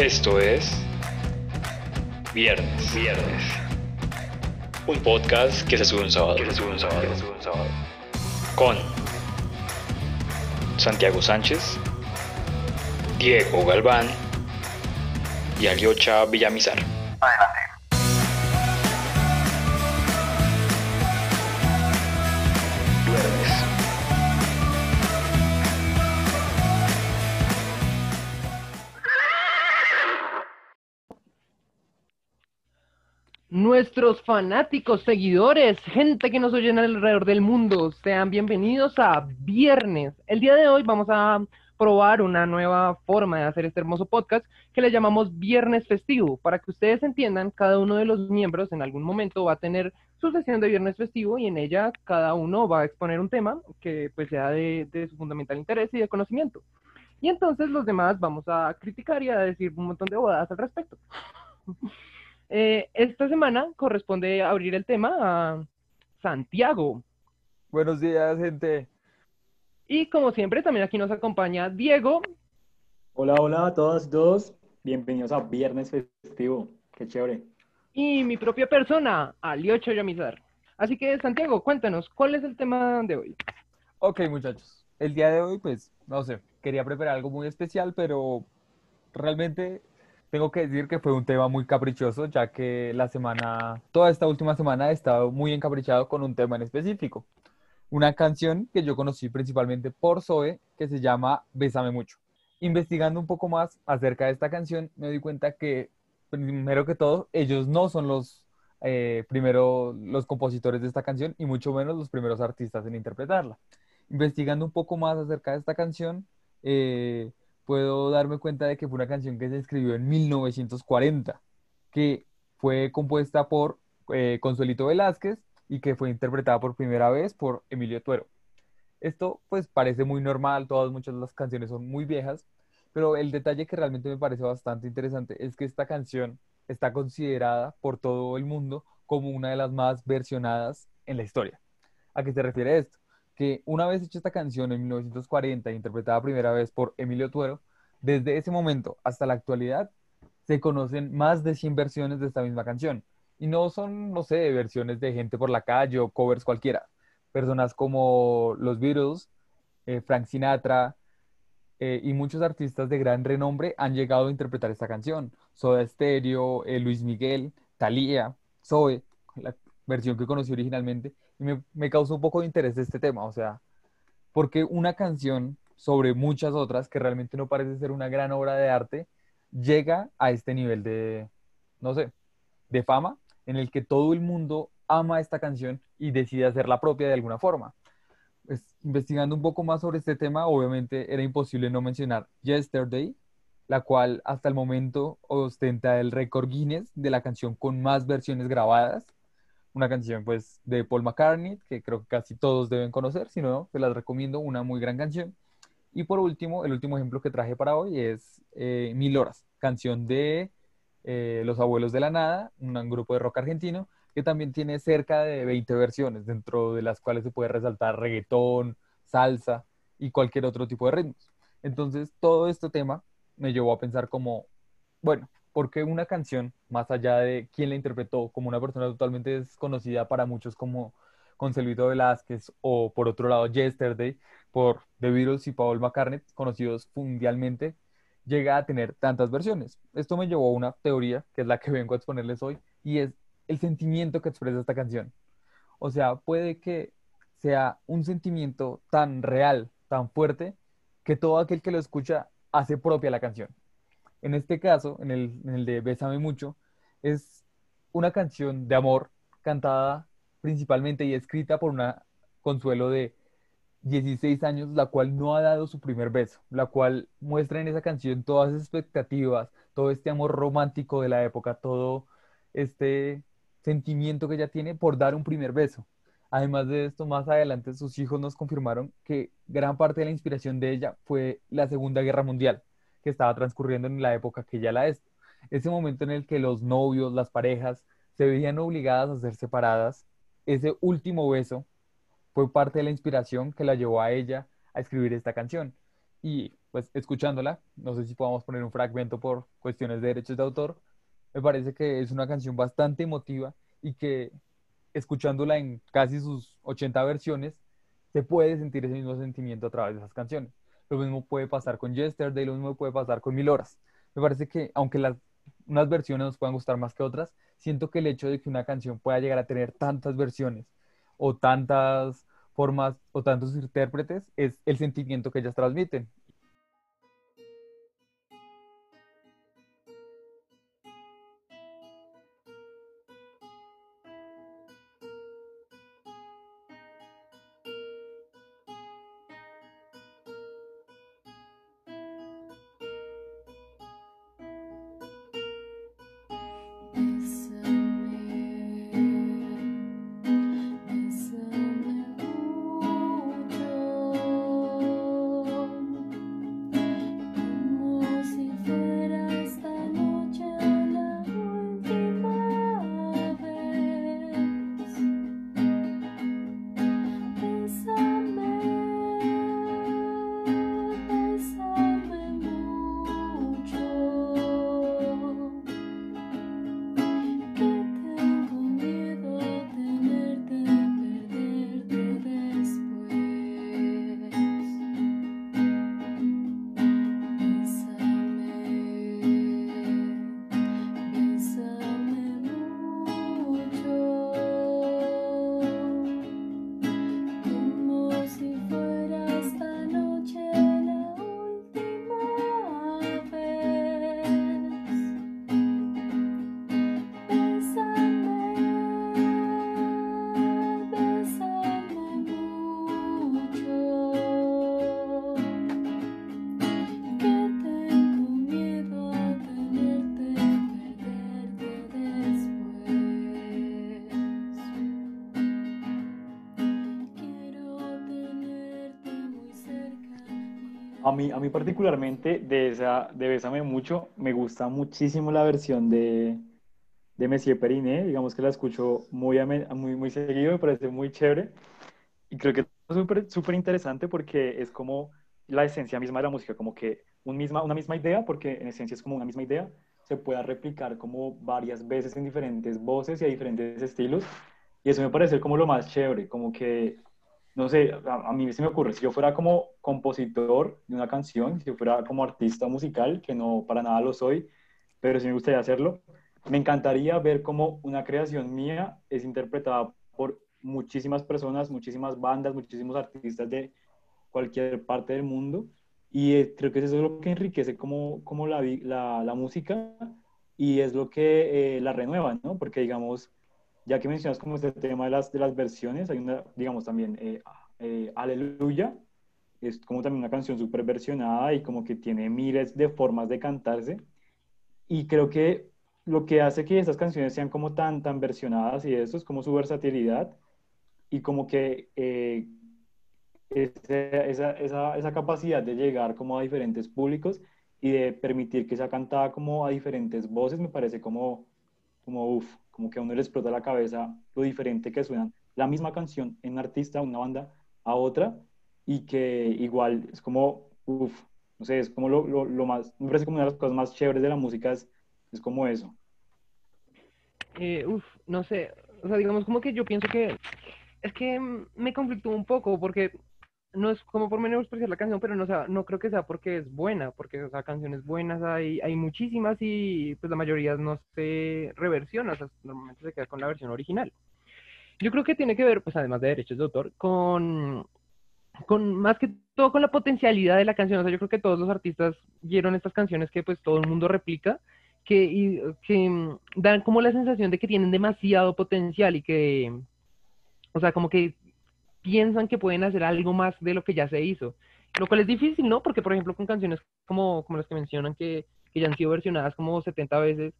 Esto es Viernes, Viernes. Un podcast que se sube un sábado. Que se sube un sábado. Que se sube un sábado. Con Santiago Sánchez, Diego Galván y Aliocha Villamizar. Adelante. Nuestros fanáticos, seguidores, gente que nos oyen alrededor del mundo, sean bienvenidos a Viernes. El día de hoy vamos a probar una nueva forma de hacer este hermoso podcast que le llamamos Viernes Festivo. Para que ustedes entiendan, cada uno de los miembros en algún momento va a tener su sesión de Viernes Festivo y en ella cada uno va a exponer un tema que pues sea de, su fundamental interés y de conocimiento. Y entonces los demás vamos a criticar y a decir un montón de bodas al respecto. Eh, esta semana corresponde abrir el tema a Santiago. Buenos días, gente. Y como siempre, también aquí nos acompaña Diego Hola, hola a todas y todos. Bienvenidos a Viernes Festivo. Qué chévere. y mi propia persona, Aliocho Yamizar. Así que, Santiago, cuéntanos, ¿cuál es el tema de hoy? Ok, muchachos. El día de hoy, pues, no sé, quería preparar algo muy especial, pero realmente tengo que decir que fue un tema muy caprichoso, ya que la semana, toda esta última semana he estado muy encaprichado con un tema en específico. Una canción que yo conocí principalmente por Zoe, que se llama Bésame mucho. Investigando un poco más acerca de esta canción, me di cuenta que, primero que todo, ellos no son los eh, primero los compositores de esta canción y mucho menos los primeros artistas en interpretarla. Investigando un poco más acerca de esta canción, eh, puedo darme cuenta de que fue una canción que se escribió en 1940, que fue compuesta por eh, Consuelito Velázquez y que fue interpretada por primera vez por Emilio Tuero. Esto pues parece muy normal, todas muchas de las canciones son muy viejas, pero el detalle que realmente me parece bastante interesante es que esta canción está considerada por todo el mundo como una de las más versionadas en la historia. ¿A qué se refiere esto? Que una vez hecha esta canción en 1940, interpretada primera vez por Emilio Tuero, desde ese momento hasta la actualidad se conocen más de 100 versiones de esta misma canción. Y no son, no sé, versiones de gente por la calle o covers cualquiera. Personas como los Beatles, eh, Frank Sinatra eh, y muchos artistas de gran renombre han llegado a interpretar esta canción. Soda Stereo, eh, Luis Miguel, Thalía, Zoe, la versión que conocí originalmente. Y me, me causó un poco de interés este tema. O sea, porque una canción sobre muchas otras que realmente no parece ser una gran obra de arte, llega a este nivel de, no sé, de fama en el que todo el mundo ama esta canción y decide hacerla propia de alguna forma. Pues, investigando un poco más sobre este tema, obviamente era imposible no mencionar Yesterday, la cual hasta el momento ostenta el récord Guinness de la canción con más versiones grabadas. Una canción pues de Paul McCartney, que creo que casi todos deben conocer, si no, se las recomiendo, una muy gran canción. Y por último, el último ejemplo que traje para hoy es eh, Mil Horas, canción de eh, Los Abuelos de la Nada, un grupo de rock argentino, que también tiene cerca de 20 versiones, dentro de las cuales se puede resaltar reggaetón, salsa y cualquier otro tipo de ritmos. Entonces, todo este tema me llevó a pensar como, bueno, ¿por qué una canción, más allá de quién la interpretó, como una persona totalmente desconocida para muchos como Consuelito Velázquez o por otro lado Yesterday, por The Beatles y Paul McCartney, conocidos mundialmente, llega a tener tantas versiones. Esto me llevó a una teoría, que es la que vengo a exponerles hoy, y es el sentimiento que expresa esta canción. O sea, puede que sea un sentimiento tan real, tan fuerte, que todo aquel que lo escucha hace propia la canción. En este caso, en el, de Bésame mucho, es una canción de amor cantada principalmente y escrita por una Consuelo de 16 años, la cual no ha dado su primer beso, la cual muestra en esa canción todas las expectativas, todo este amor romántico de la época, todo este sentimiento que ella tiene por dar un primer beso. Además de esto, más adelante sus hijos nos confirmaron que gran parte de la inspiración de ella fue la Segunda Guerra Mundial, que estaba transcurriendo en la época que ella la es. Ese momento en el que los novios, las parejas, se veían obligadas a ser separadas, ese último beso fue parte de la inspiración que la llevó a ella a escribir esta canción. Y pues escuchándola, no sé si podamos poner un fragmento por cuestiones de derechos de autor, me parece que es una canción bastante emotiva y que escuchándola en casi sus 80 versiones, se puede sentir ese mismo sentimiento a través de esas canciones. Lo mismo puede pasar con Yesterday, lo mismo puede pasar con Mil Horas. Me parece que aunque las, unas versiones nos puedan gustar más que otras, siento que el hecho de que una canción pueda llegar a tener tantas versiones o tantas formas o tantos intérpretes es el sentimiento que ellas transmiten. A mí, a mí particularmente de esa de Bésame mucho, me gusta muchísimo la versión de, de Messier Periné, digamos que la escucho muy, muy, muy seguido, me parece muy chévere. Y creo que es súper súper interesante porque es como la esencia misma de la música, como que un misma, una misma idea, porque en esencia es como una misma idea, se pueda replicar como varias veces en diferentes voces y a diferentes estilos. Y eso me parece como lo más chévere, como que no sé, a, mí se me ocurre, si yo fuera como compositor de una canción, si yo fuera como artista musical, que no para nada lo soy, pero sí me gustaría hacerlo, me encantaría ver cómo una creación mía es interpretada por muchísimas personas, muchísimas bandas, muchísimos artistas de cualquier parte del mundo. Y eh, creo que eso es lo que enriquece como, como la, la, la música y es lo que eh, la renueva, ¿no? Porque digamos, ya que mencionas como este tema de las, de las versiones, hay una, digamos también, eh, eh, Aleluya, es como también una canción súper versionada y como que tiene miles de formas de cantarse. Y creo que lo que hace que estas canciones sean como tan, tan versionadas y eso es como su versatilidad y como que eh, esa, esa, esa, capacidad de llegar como a diferentes públicos y de permitir que sea cantada como a diferentes voces me parece como, como uff, como que a uno le explota la cabeza lo diferente que suenan la misma canción en un artista, una banda, a otra, y que igual es como, uff, no sé, es como lo, lo, lo, más, me parece como una de las cosas más chéveres de la música, es, es como eso. Eh, uf, no sé, o sea, digamos como que yo pienso que es que me conflictó un poco porque no es como por menospreciar la canción, pero no, sea, no creo que sea porque es buena, porque o sea, canciones buenas hay, hay muchísimas y pues la mayoría no se reversiona, o sea, normalmente se queda con la versión original. Yo creo que tiene que ver, pues además de derechos de autor, con, con más que todo con la potencialidad de la canción. O sea, yo creo que todos los artistas vieron estas canciones que pues todo el mundo replica, que, y, que mm, dan como la sensación de que tienen demasiado potencial y que, o sea, como que piensan que pueden hacer algo más de lo que ya se hizo. Lo cual es difícil, ¿no? Porque, por ejemplo, con canciones como, como las que mencionan que, que ya han sido versionadas como 70 veces,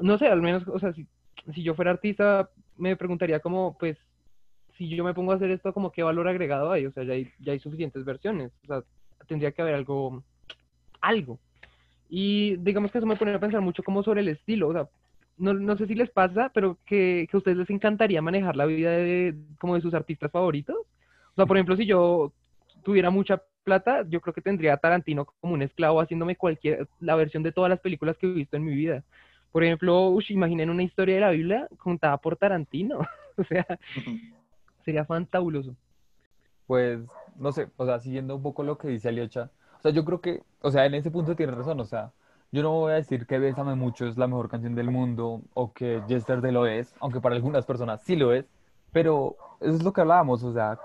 no sé, al menos, o sea, si, si yo fuera artista, me preguntaría como, pues, si yo me pongo a hacer esto, como qué valor agregado hay, o sea, ya hay, ya hay suficientes versiones, o sea, tendría que haber algo, algo. Y digamos que eso me pone a pensar mucho como sobre el estilo, o sea, no, no sé si les pasa, pero que, que a ustedes les encantaría manejar la vida de, como de sus artistas favoritos. O sea, por ejemplo, si yo tuviera mucha plata, yo creo que tendría a Tarantino como un esclavo haciéndome cualquier, la versión de todas las películas que he visto en mi vida. Por ejemplo, ush, imaginen una historia de la Biblia contada por Tarantino. o sea, sería fantabuloso. Pues, no sé, o sea, siguiendo un poco lo que dice Aliocha, o sea, yo creo que, o sea, en ese punto tiene razón, o sea, yo no voy a decir que Bésame Mucho es la mejor canción del mundo o que Yesterday lo es, aunque para algunas personas sí lo es, pero eso es lo que hablábamos, o sea,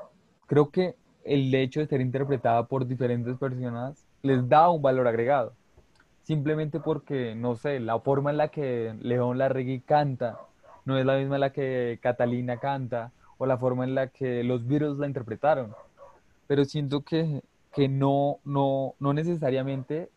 creo que el hecho de ser interpretada por diferentes personas les da un valor agregado. Simplemente porque, no sé, la forma en la que León Larregui canta no es la misma en la que Catalina canta o la forma en la que los Beatles la interpretaron. Pero siento que, que no, no, no necesariamente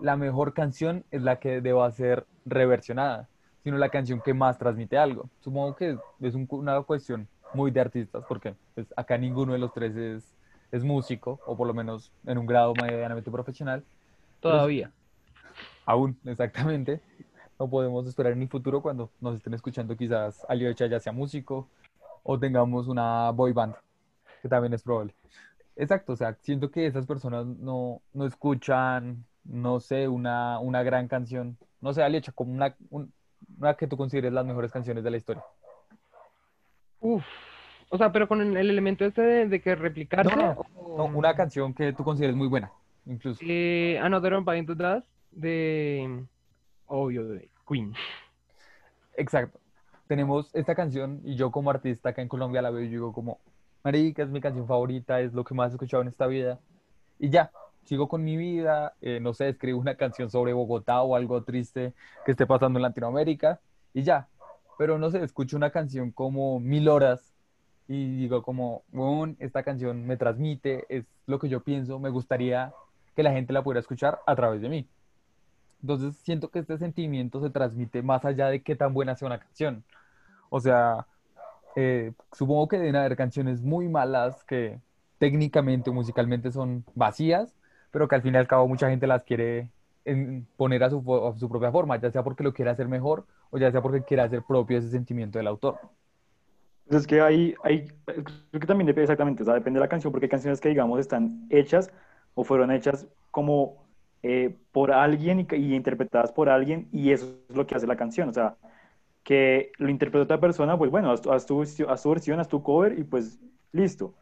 la mejor canción es la que deba ser reversionada, sino la canción que más transmite algo. Supongo que es una cuestión muy de artistas, porque pues, acá ninguno de los tres es, es músico, o por lo menos en un grado medianamente profesional. Todavía. aún, exactamente. No podemos esperar en el futuro cuando nos estén escuchando quizás Aliocha ya sea músico o tengamos una boy band, que también es probable. Exacto, o sea, siento que esas personas no, no escuchan, no sé, una, una gran canción, no sé, Aliocha, como una, una que tú consideres las mejores canciones de la historia. Uf, o sea, pero con el elemento este de, que replicarse. No, no, una canción que tú consideres muy buena, incluso. Eh, Another One Bind to Dust de. Obvio, de Queen. Exacto. Tenemos esta canción y yo como artista acá en Colombia la veo y digo como, marica, es mi canción favorita, es lo que más he escuchado en esta vida. Y ya, sigo con mi vida, eh, no sé, escribo una canción sobre Bogotá o algo triste que esté pasando en Latinoamérica y ya, pero no sé, escucho una canción como Mil Horas y digo como, bueno, esta canción me transmite, es lo que yo pienso, me gustaría que la gente la pudiera escuchar a través de mí. Entonces siento que este sentimiento se transmite más allá de qué tan buena sea una canción. O sea, eh, supongo que deben haber canciones muy malas que técnicamente o musicalmente son vacías, pero que al fin y al cabo mucha gente las quiere poner a su, a su propia forma, ya sea porque lo quiere hacer mejor o ya sea porque quiere hacer propio ese sentimiento del autor. Pues es que hay, hay, creo que también depende exactamente, o sea, depende de la canción, porque hay canciones que, digamos, están hechas o fueron hechas como eh, por alguien y, y, interpretadas por alguien, y eso es lo que hace la canción, o sea, que lo interpreta otra persona, pues bueno, haz, tu, haz tu, versión, haz tu cover y pues listo.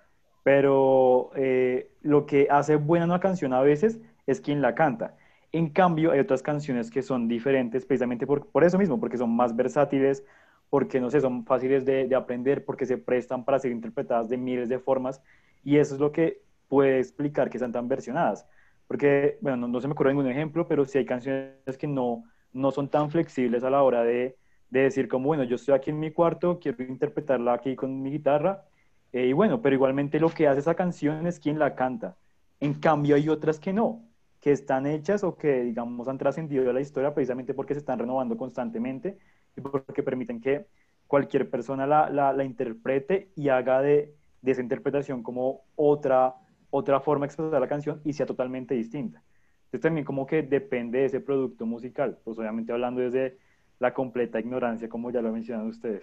Pero eh, lo que hace buena una canción a veces es quien la canta. En cambio, hay otras canciones que son diferentes precisamente por, por eso mismo, porque son más versátiles, porque, no sé, son fáciles de, de, aprender, porque se prestan para ser interpretadas de miles de formas, y eso es lo que puede explicar que están tan versionadas. Porque, bueno, no, no se me ocurre ningún ejemplo, pero sí hay canciones que no, no son tan flexibles a la hora de, de decir como, bueno, yo estoy aquí en mi cuarto, quiero interpretarla aquí con mi guitarra, eh, y bueno, pero igualmente lo que hace esa canción es quien la canta. En cambio, hay otras que no que están hechas o que, digamos, han trascendido la historia precisamente porque se están renovando constantemente y porque permiten que cualquier persona la, la, interprete y haga de, de, esa interpretación como otra, otra forma de expresar la canción y sea totalmente distinta. Entonces también como que depende de ese producto musical, pues obviamente hablando desde la completa ignorancia, como ya lo mencionado ustedes.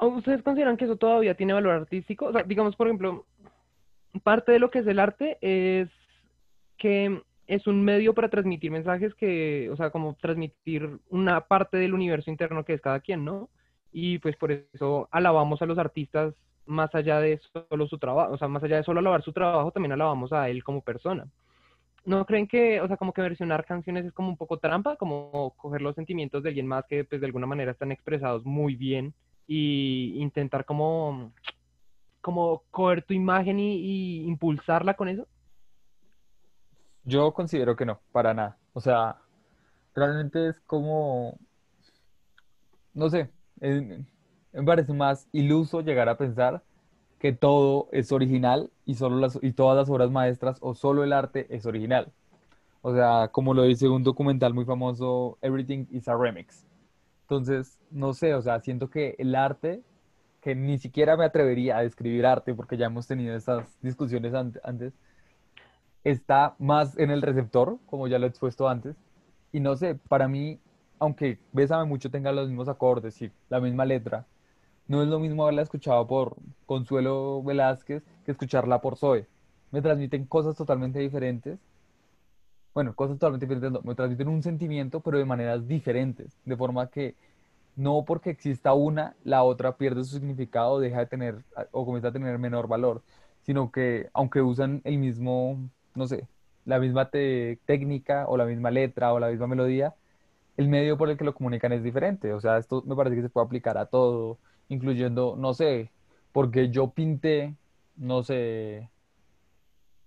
¿Ustedes consideran que eso todavía tiene valor artístico? O sea, digamos, por ejemplo, parte de lo que es el arte es que es un medio para transmitir mensajes que, o sea, como transmitir una parte del universo interno que es cada quien, ¿no? Y pues por eso alabamos a los artistas más allá de solo su trabajo, o sea, más allá de solo alabar su trabajo, también alabamos a él como persona. ¿No creen que, o sea, como que versionar canciones es como un poco trampa, como coger los sentimientos de alguien más que pues de alguna manera están expresados muy bien y intentar como, como coger tu imagen y impulsarla con eso? Yo considero que no, para nada. O sea, realmente es como, no sé, me parece más iluso llegar a pensar que todo es original y, solo las, y todas las obras maestras o solo el arte es original. O sea, como lo dice un documental muy famoso, Everything is a Remix. Entonces, no sé, o sea, siento que el arte, que ni siquiera me atrevería a describir arte, porque ya hemos tenido estas discusiones antes, está más en el receptor, como ya lo he expuesto antes. Y no sé, para mí, aunque Bésame Mucho tenga los mismos acordes y la misma letra, no es lo mismo haberla escuchado por Consuelo Velázquez que escucharla por Zoe. me transmiten cosas totalmente diferentes. Bueno, cosas totalmente diferentes, me transmiten un sentimiento, pero de maneras diferentes, de forma que no porque exista una, la otra pierde su significado, deja de tener o comienza a tener menor valor, sino que aunque usan el mismo, no sé, la misma técnica o la misma letra o la misma melodía, el medio por el que lo comunican es diferente. O sea, esto me parece que se puede aplicar a todo, incluyendo, no sé, porque yo pinté, no sé,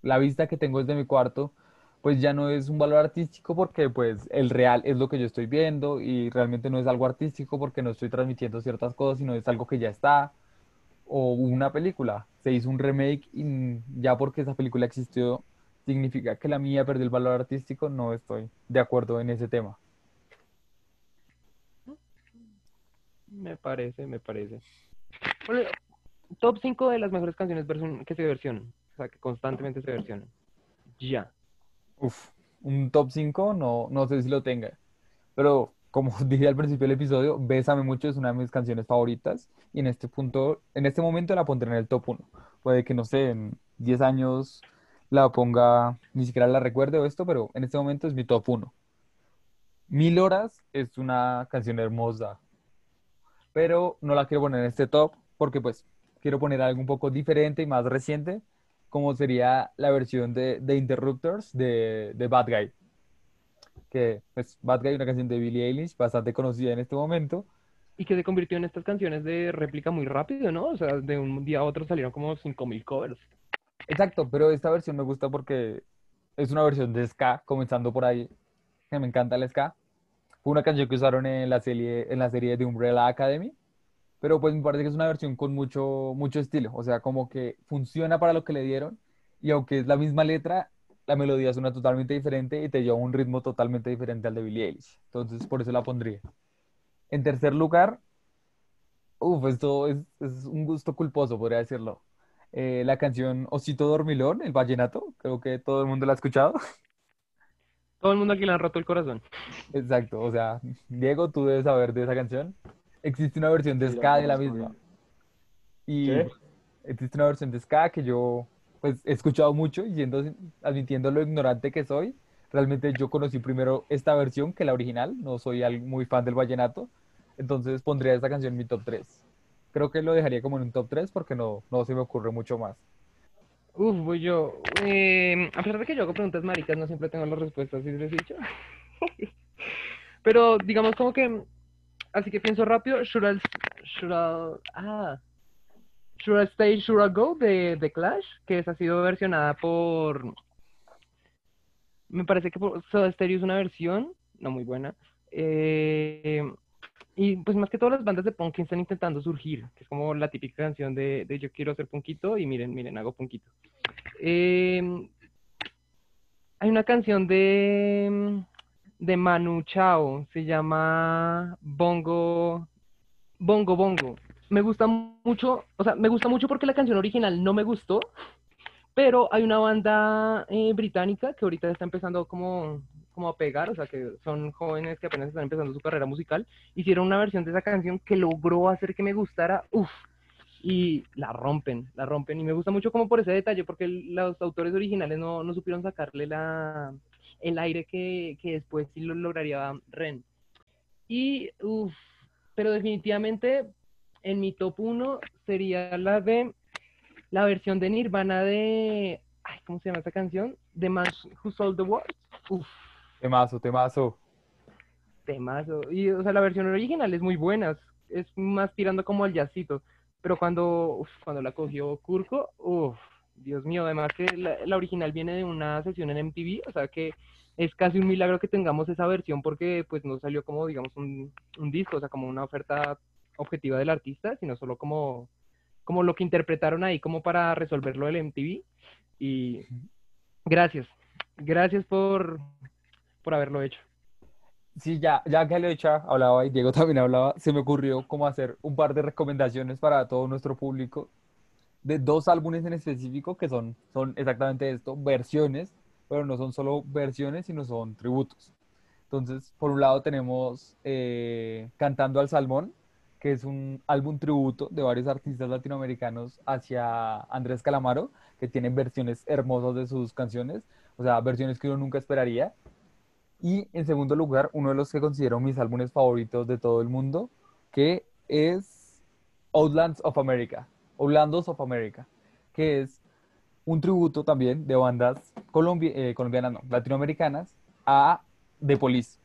la vista que tengo desde mi cuarto, pues ya no es un valor artístico porque pues el real es lo que yo estoy viendo y realmente no es algo artístico porque no estoy transmitiendo ciertas cosas, sino es algo que ya está. O una película, se hizo un remake y ya porque esa película existió, significa que la mía perdió el valor artístico, no estoy de acuerdo en ese tema. Me parece, me parece. Bueno, top 5 de las mejores canciones que se versionan. O sea, que constantemente se versionan. Ya. Uf, un top 5 no, no sé si lo tenga. Pero como dije al principio del episodio, Bésame mucho es una de mis canciones favoritas. Y en este punto, en este momento la pondré en el top 1. Puede que, no sé, en 10 años la ponga, ni siquiera la recuerde o esto, pero en este momento es mi top 1. Mil horas es una canción hermosa, pero no la quiero poner en este top porque pues quiero poner algo un poco diferente y más reciente, como sería la versión de, de Interrupters de, de, Bad Guy. Que pues Bad Guy es una canción de Billie Eilish bastante conocida en este momento. Y que se convirtió en estas canciones de réplica muy rápido, ¿no? O sea, de un día a otro salieron como 5000 covers. Exacto, pero esta versión me gusta porque es una versión de ska, comenzando por ahí, que me encanta el ska. Fue una canción que usaron en la serie, en la serie de Umbrella Academy, pero pues me parece que es una versión con mucho, mucho estilo, o sea, como que funciona para lo que le dieron y aunque es la misma letra, la melodía suena totalmente diferente y te lleva un ritmo totalmente diferente al de Billie Eilish. Entonces, por eso la pondría. En tercer lugar, uff, esto es, es, un gusto culposo, podría decirlo. Eh, la canción Osito Dormilón, el vallenato, creo que todo el mundo la ha escuchado. Todo el mundo aquí le han roto el corazón. Exacto, o sea, Diego, tú debes saber de esa canción. Existe una versión de ska de la misma. Y existe una versión de ska que yo pues he escuchado mucho y yendo, admitiendo lo ignorante que soy, realmente yo conocí primero esta versión que la original, no soy muy fan del vallenato, entonces pondría esta canción en mi top 3. Creo que lo dejaría como en un top 3 porque no, no se me ocurre mucho más. Uf, voy yo. Eh, a pesar de que yo hago preguntas maricas, no siempre tengo las respuestas, ¿sí les he dicho? Pero digamos como que, así que pienso rápido, should I, should I, ah, should I Stay, Should I Go de, de Clash, que esa ha sido versionada por, me parece que por Soda Stereo es una versión, no muy buena, eh, y pues más que todas las bandas de punk están intentando surgir, que es como la típica canción de, de yo quiero hacer punkito y miren, miren, hago punkito. Eh, hay una canción de, de Manu Chao, se llama Bongo, Bongo Bongo. Me gusta mucho, o sea, me gusta mucho porque la canción original no me gustó, pero hay una banda eh, británica que ahorita está empezando como como a pegar, o sea, que son jóvenes que apenas están empezando su carrera musical, hicieron una versión de esa canción que logró hacer que me gustara, uff, y la rompen, la rompen, y me gusta mucho como por ese detalle, porque los autores originales no, no supieron sacarle la, el aire que, que después sí lo lograría Ren. Y, uff, pero definitivamente en mi top 1 sería la de la versión de Nirvana de, ay, ¿cómo se llama esta canción? The Man Who Sold the World. Uf, Temazo, temazo. Temazo. Y, o sea, la versión original es muy buena. Es más tirando como al jazzito. Pero cuando, cuando la cogió Kurko, uff, Dios mío, además que la, original viene de una sesión en MTV, o sea que es casi un milagro que tengamos esa versión porque pues no salió como, digamos, un, un disco, o sea, como una oferta objetiva del artista, sino solo como, como lo que interpretaron ahí como para resolverlo del MTV. Y gracias, gracias por, por haberlo hecho. Sí, ya, ya que lo he hecho, hablaba y Diego también hablaba, se me ocurrió como hacer un par de recomendaciones para todo nuestro público de dos álbumes en específico que son, son exactamente esto, versiones, pero no son solo versiones, sino son tributos. Entonces, por un lado tenemos eh, Cantando al Salmón, que es un álbum tributo de varios artistas latinoamericanos hacia Andrés Calamaro, que tienen versiones hermosas de sus canciones, o sea, versiones que uno nunca esperaría. Y en segundo lugar, uno de los que considero mis álbumes favoritos de todo el mundo, que es Outlands of America, Outlandos of America, que es un tributo también de bandas eh, colombianas, no, latinoamericanas, a The Police.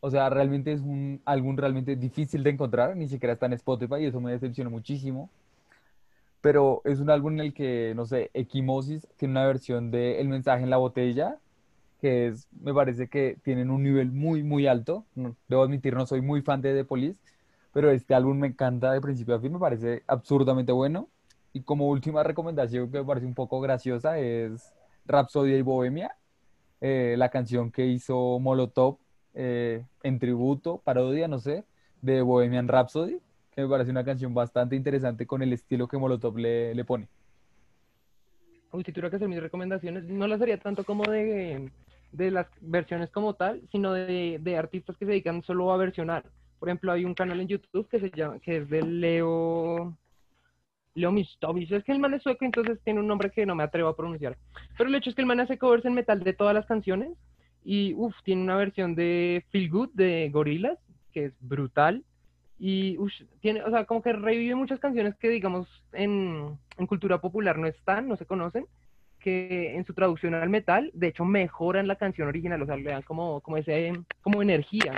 O sea, realmente es un álbum realmente difícil de encontrar, ni siquiera está en Spotify y eso me decepcionó muchísimo. Pero es un álbum en el que, no sé, Equimosis tiene una versión de El mensaje en la botella, que es, me parece que tienen un nivel muy, muy alto. debo admitir, no soy muy fan de The Police, pero este álbum me encanta de principio a fin, me parece absurdamente bueno. Y como última recomendación que me parece un poco graciosa es Rhapsody y Bohemia, eh, la canción que hizo Molotov eh, en tributo, parodia, no sé, de Bohemian Rhapsody, que me parece una canción bastante interesante con el estilo que Molotov le, le pone. Uy, si tuviera que hacer mis recomendaciones, no las haría tanto como de, de las versiones como tal, sino de, de, artistas que se dedican solo a versionar. Por ejemplo, hay un canal en YouTube que se llama, que es de Leo, Leo Mistovic, es que el man es sueco, entonces tiene un nombre que no me atrevo a pronunciar. Pero el hecho es que el man hace covers en metal de todas las canciones y, uff, tiene una versión de Feel Good de Gorillaz, que es brutal. Y, uff, tiene, o sea, como que revive muchas canciones que, digamos, en, en cultura popular no están, no se conocen, que en su traducción al metal, de hecho, mejoran la canción original, o sea, le dan como, como, ese, como energía.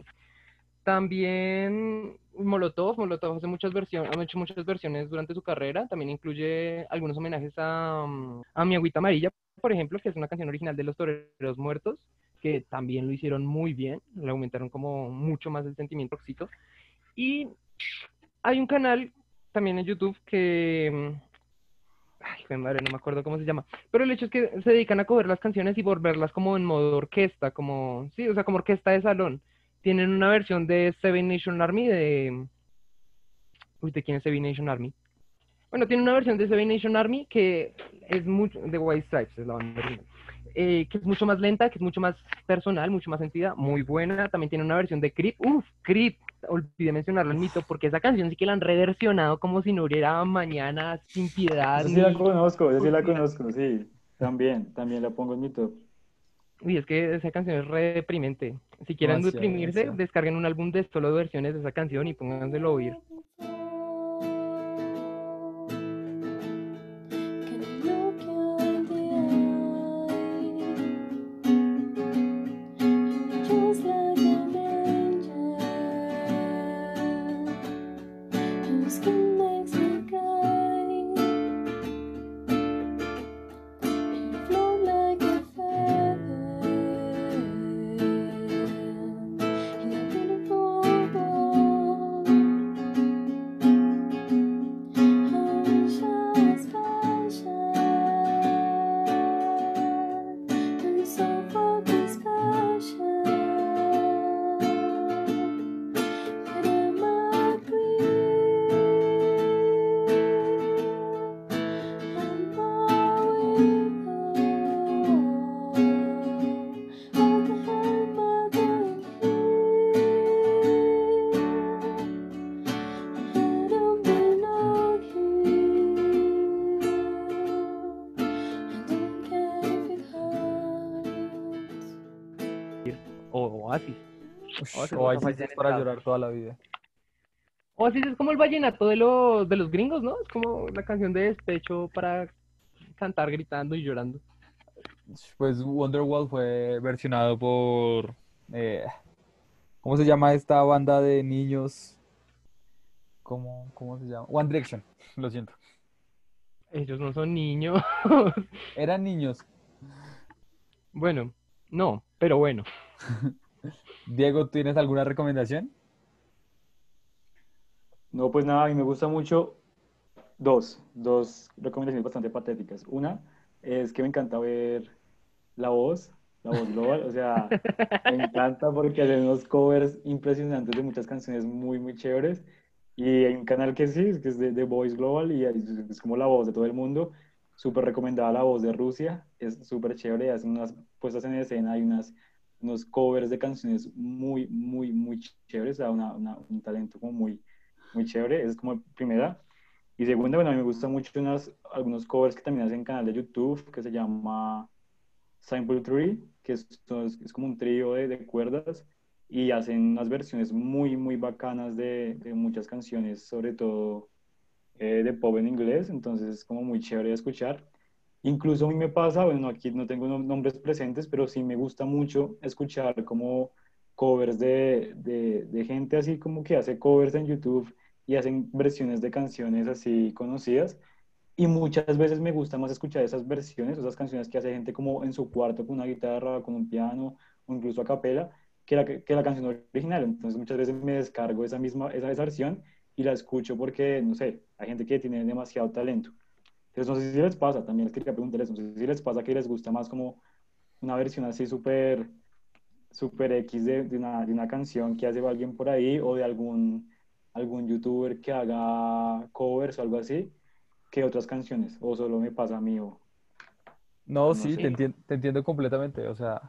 También Molotov, Molotov hace muchas versiones, ha hecho muchas versiones durante su carrera, también incluye algunos homenajes a, a Mi Agüita Amarilla, por ejemplo, que es una canción original de Los Toreros Muertos, que también lo hicieron muy bien, le aumentaron como mucho más el sentimiento éxito. Y hay un canal también en YouTube que... Ay, madre, no me acuerdo cómo se llama. Pero el hecho es que se dedican a coger las canciones y volverlas como en modo orquesta, como... Sí, o sea, como orquesta de salón tienen una versión de Seven Nation Army de... Uy, ¿de quién es Seven Nation Army? Bueno, tiene una versión de Seven Nation Army que es mucho... de White Stripes, es la banda eh, que es mucho más lenta, que es mucho más personal, mucho más sentida, muy buena. También tiene una versión de Creep. Uf, Creep, olvidé mencionarlo el mito, porque esa canción sí que la han reversionado como si no hubiera mañana sin piedad. Yo sí la conozco, yo sí la conozco, sí. También, también la pongo en mi top. Uy, es que esa canción es re deprimente. Si quieren deprimirse, descarguen un álbum de solo versiones de esa canción y pónganselo a oír. Oasis. es para llorar toda la vida. Oasis es como el vallenato de los, de los gringos, ¿no? Es como la canción de despecho para cantar gritando y llorando. Pues Wonderwall fue versionado por... Eh, ¿Cómo se llama esta banda de niños? ¿Cómo, ¿Cómo se llama? One Direction, lo siento. Ellos no son niños. Eran niños. Bueno, no, pero bueno. Diego, ¿tienes alguna recomendación? No, pues nada, a mí me gusta mucho dos, dos recomendaciones bastante patéticas. Una es que me encanta ver La Voz, La Voz Global, o sea, me encanta porque hacen unos covers impresionantes de muchas canciones muy, muy chéveres. Y hay un canal que sí, que es de, de Voice Global y es como la voz de todo el mundo. Súper recomendada la voz de Rusia, es súper chévere, hacen unas puestas en escena, hay unas unos covers de canciones muy, muy, muy chéveres, o sea, una, un talento como muy, muy chévere, es como primera. Y segunda, bueno, a mí me gustan mucho unas, algunos covers que también hacen canal de YouTube que se llama Sample Tree, que es, es, como un trío de, de, cuerdas y hacen unas versiones muy, muy bacanas de, de muchas canciones, sobre todo eh, de pop en inglés, entonces es como muy chévere de escuchar. Incluso a mí me pasa, bueno, aquí no tengo nombres presentes, pero sí me gusta mucho escuchar como covers de, de, gente así como que hace covers en YouTube y hacen versiones de canciones así conocidas. Y muchas veces me gusta más escuchar esas versiones, esas canciones que hace gente como en su cuarto con una guitarra, con un piano o incluso a capela, que la, que la canción original. Entonces muchas veces me descargo esa misma esa, esa versión y la escucho porque, no sé, hay gente que tiene demasiado talento. Entonces no sé si les pasa, también les quería preguntarles, no sé si les pasa que les gusta más como una versión así súper super X de, de, una, de una canción que hace alguien por ahí o de algún algún youtuber que haga covers o algo así que otras canciones, o solo me pasa a mí o... No, no sí, te entiendo, te entiendo completamente, o sea,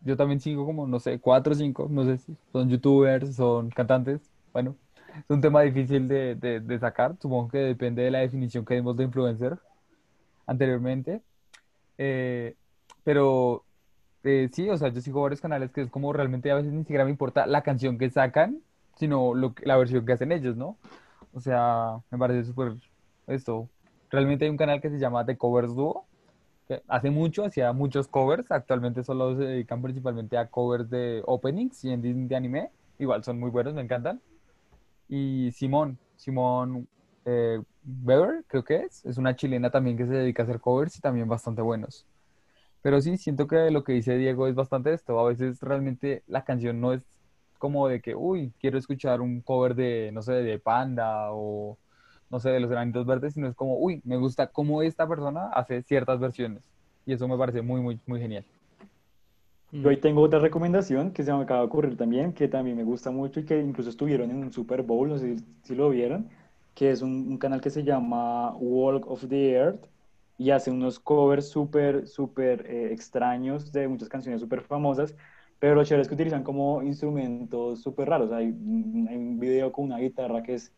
yo también sigo como, no sé, cuatro o cinco, no sé si son youtubers, son cantantes, bueno, es un tema difícil de, de, de sacar, supongo que depende de la definición que dimos de influencer anteriormente, eh, pero eh, sí, o sea, yo sigo varios canales que es como realmente a veces ni siquiera me importa la canción que sacan, sino lo, la versión que hacen ellos, ¿no? O sea, me parece súper esto. Realmente hay un canal que se llama The Covers Duo, que hace mucho, hacía muchos covers, actualmente solo se dedican principalmente a covers de openings y endings de anime, igual son muy buenos, me encantan. Y Simón, Simón eh, Weber, creo que es, es una chilena también que se dedica a hacer covers y también bastante buenos. Pero sí, siento que lo que dice Diego es bastante esto. A veces realmente la canción no es como de que, uy, quiero escuchar un cover de, no sé, de Panda o, no sé, de los granitos verdes, sino es como, uy, me gusta cómo esta persona hace ciertas versiones. Y eso me parece muy, muy, muy genial. Yo hoy tengo otra recomendación que se me acaba de ocurrir también, que también me gusta mucho y que incluso estuvieron en un Super Bowl, no sé si, lo vieron, que es un, un, canal que se llama Walk of the Earth y hace unos covers súper, súper eh, extraños de muchas canciones súper famosas pero lo chévere es que utilizan como instrumentos súper raros. Hay, hay, un video con una guitarra que es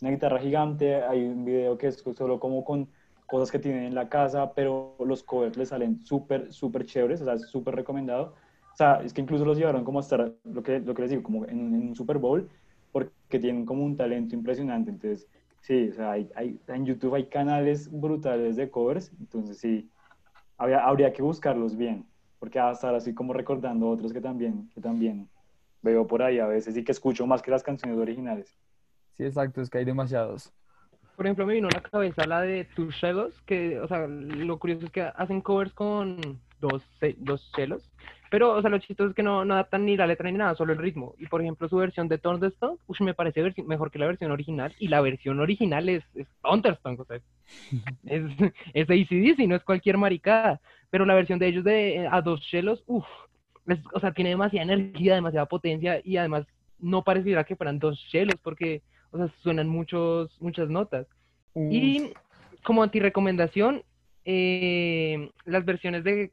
una guitarra gigante, hay un video que es solo como con cosas que tienen en la casa, pero los covers les salen súper, súper chéveres, o sea, súper recomendado. O sea, es que incluso los llevaron como a estar, lo que, lo que les digo, como en, en un Super Bowl, porque tienen como un talento impresionante. Entonces, sí, o sea, hay, hay, en YouTube hay canales brutales de covers, entonces sí, habría, habría que buscarlos bien porque va a estar así como recordando otros que también, que también veo por ahí a veces y que escucho más que las canciones originales. Sí, exacto, es que hay demasiados. Por ejemplo, me vino a la cabeza la de Tus Celos, que, o sea, lo curioso es que hacen covers con dos, dos celos, pero, o sea, lo chistoso es que no, no adaptan ni la letra ni nada, solo el ritmo. Y, por ejemplo, su versión de Thunderstone, pues me parece mejor que la versión original, y la versión original es, es Thunderstone, o sea, es, es ACDC, no es cualquier maricada pero la versión de ellos de a dos chelos, uff, o sea, tiene demasiada energía, demasiada potencia y además no pareciera que fueran dos chelos porque, o sea, suenan muchos, muchas notas. Y como antirecomendación, eh, las versiones de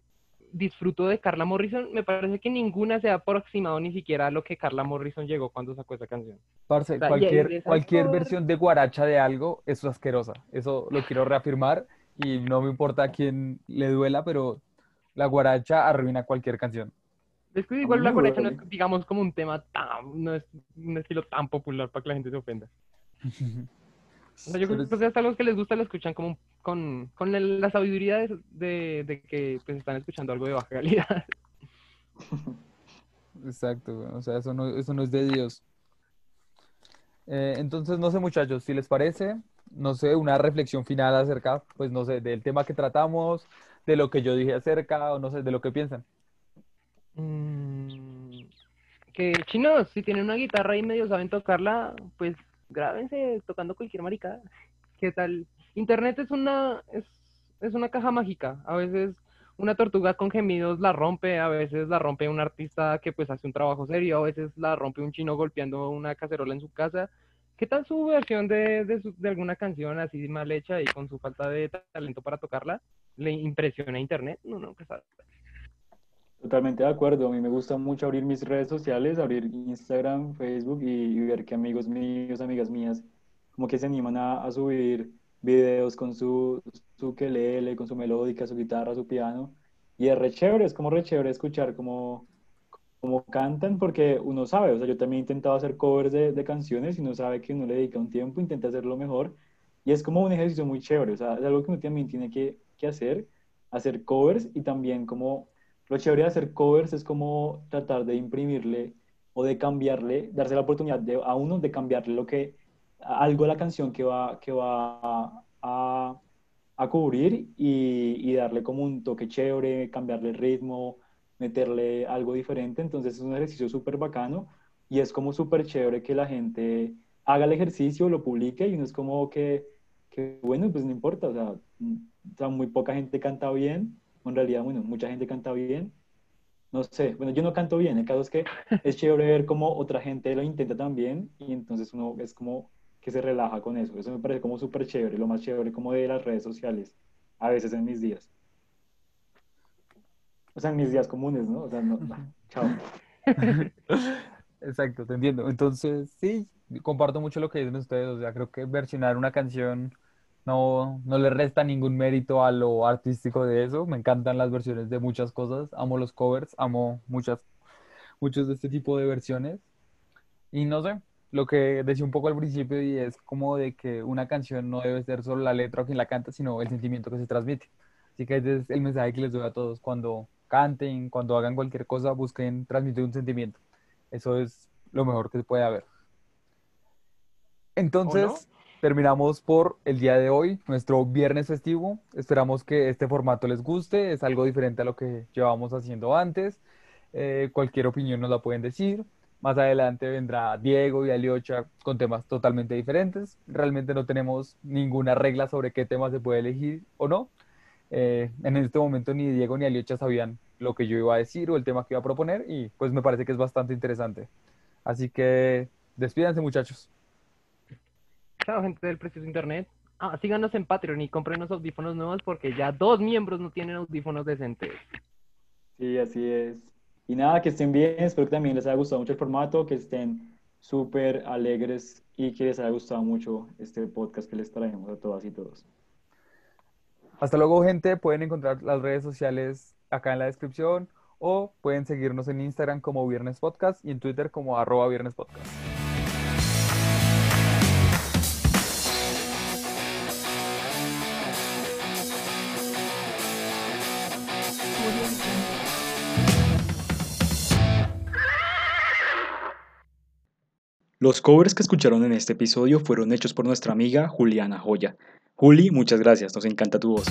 disfruto de Carla Morrison, me parece que ninguna se ha aproximado ni siquiera a lo que Carla Morrison llegó cuando sacó esa canción. Parce, cualquier, cualquier versión de guaracha de algo es asquerosa. Eso lo quiero reafirmar y no me importa a quién le duela, pero la guaracha arruina cualquier canción. Es que igual la guaracha no es, digamos, como un tema tan, no es un estilo tan popular para que la gente se ofenda. O sea, yo creo que hasta los que les gusta lo escuchan como con, con la sabiduría de, de, que pues, están escuchando algo de baja calidad. Exacto, o sea, eso no, eso no es de Dios. Eh, entonces, no sé muchachos, si les parece, no sé, una reflexión final acerca, pues no sé, del tema que tratamos, de lo que yo dije acerca, o no sé, de lo que piensan. Mm, que chinos, si tienen una guitarra y medio saben tocarla, pues grábense tocando cualquier maricada. ¿Qué tal? Internet es una, es, es una caja mágica. A veces una tortuga con gemidos la rompe, a veces la rompe un artista que pues hace un trabajo serio, a veces la rompe un chino golpeando una cacerola en su casa ¿Qué tal su versión de, de, alguna canción así mal hecha y con su falta de talento para tocarla? ¿Le impresiona a Internet? No, no, sabe. Totalmente de acuerdo. A mí me gusta mucho abrir mis redes sociales, abrir Instagram, Facebook y, ver que amigos míos, amigas mías, como que se animan a, a, subir videos con su, su ukelele, con su melódica, su guitarra, su piano. Y es re chévere, es como re chévere escuchar cómo, cómo cantan, porque uno sabe, o sea, yo también he intentado hacer covers de, de canciones y uno sabe que uno le dedica un tiempo, intenta hacerlo mejor. Y es como un ejercicio muy chévere, o sea, es algo que uno también tiene que, que hacer, hacer covers y también como lo chévere de hacer covers es como tratar de imprimirle o de cambiarle, darse la oportunidad de, a uno de cambiarle lo que, algo de la canción que va, que va a, a cubrir y, darle como un toque chévere, cambiarle el ritmo, meterle algo diferente. Entonces es un ejercicio súper bacano y es como súper chévere que la gente haga el ejercicio, lo publique y no es como que, que bueno, pues no importa, o sea, sea, muy poca gente canta bien, en realidad, bueno, mucha gente canta bien, no sé, bueno, yo no canto bien, el caso es que es chévere ver cómo otra gente lo intenta también y entonces uno es como que se relaja con eso, eso me parece como súper chévere, lo más chévere como de las redes sociales, a veces en mis días. O sea, en mis días comunes, ¿no? O sea, no, no. chao. Exacto, te entiendo. Entonces, sí, comparto mucho lo que dicen ustedes, o sea, creo que versionar una canción no, no le resta ningún mérito a lo artístico de eso. Me encantan las versiones de muchas cosas. Amo los covers, amo muchas, muchos de este tipo de versiones. Y no sé, lo que decía un poco al principio y es como de que una canción no debe ser solo la letra o quien la canta, sino el sentimiento que se transmite. Así que ese es el mensaje que les doy a todos. Cuando canten, cuando hagan cualquier cosa, busquen transmitir un sentimiento. Eso es lo mejor que puede haber. Entonces, terminamos por el día de hoy, nuestro viernes festivo. Esperamos que este formato les guste, es algo diferente a lo que llevamos haciendo antes. Eh, cualquier opinión nos la pueden decir. Más adelante vendrá Diego y Aliocha con temas totalmente diferentes. Realmente no tenemos ninguna regla sobre qué tema se puede elegir o no. Eh, en este momento ni Diego ni Aliocha sabían lo que yo iba a decir o el tema que iba a proponer y pues me parece que es bastante interesante. Así que despídanse muchachos. Chao gente del Precioso Internet. Ah, síganos en Patreon y compren los audífonos nuevos porque ya dos miembros no tienen audífonos decentes. Sí, así es. Y nada, que estén bien, espero que también les haya gustado mucho el formato, que estén súper alegres y que les haya gustado mucho este podcast que les traemos a todas y todos. Hasta luego, gente. Pueden encontrar las redes sociales acá en la descripción o pueden seguirnos en Instagram como Viernes Podcast y en Twitter como arroba Viernes Podcast. Los covers que escucharon en este episodio fueron hechos por nuestra amiga Juliana Joya. Juli, muchas gracias, nos encanta tu voz.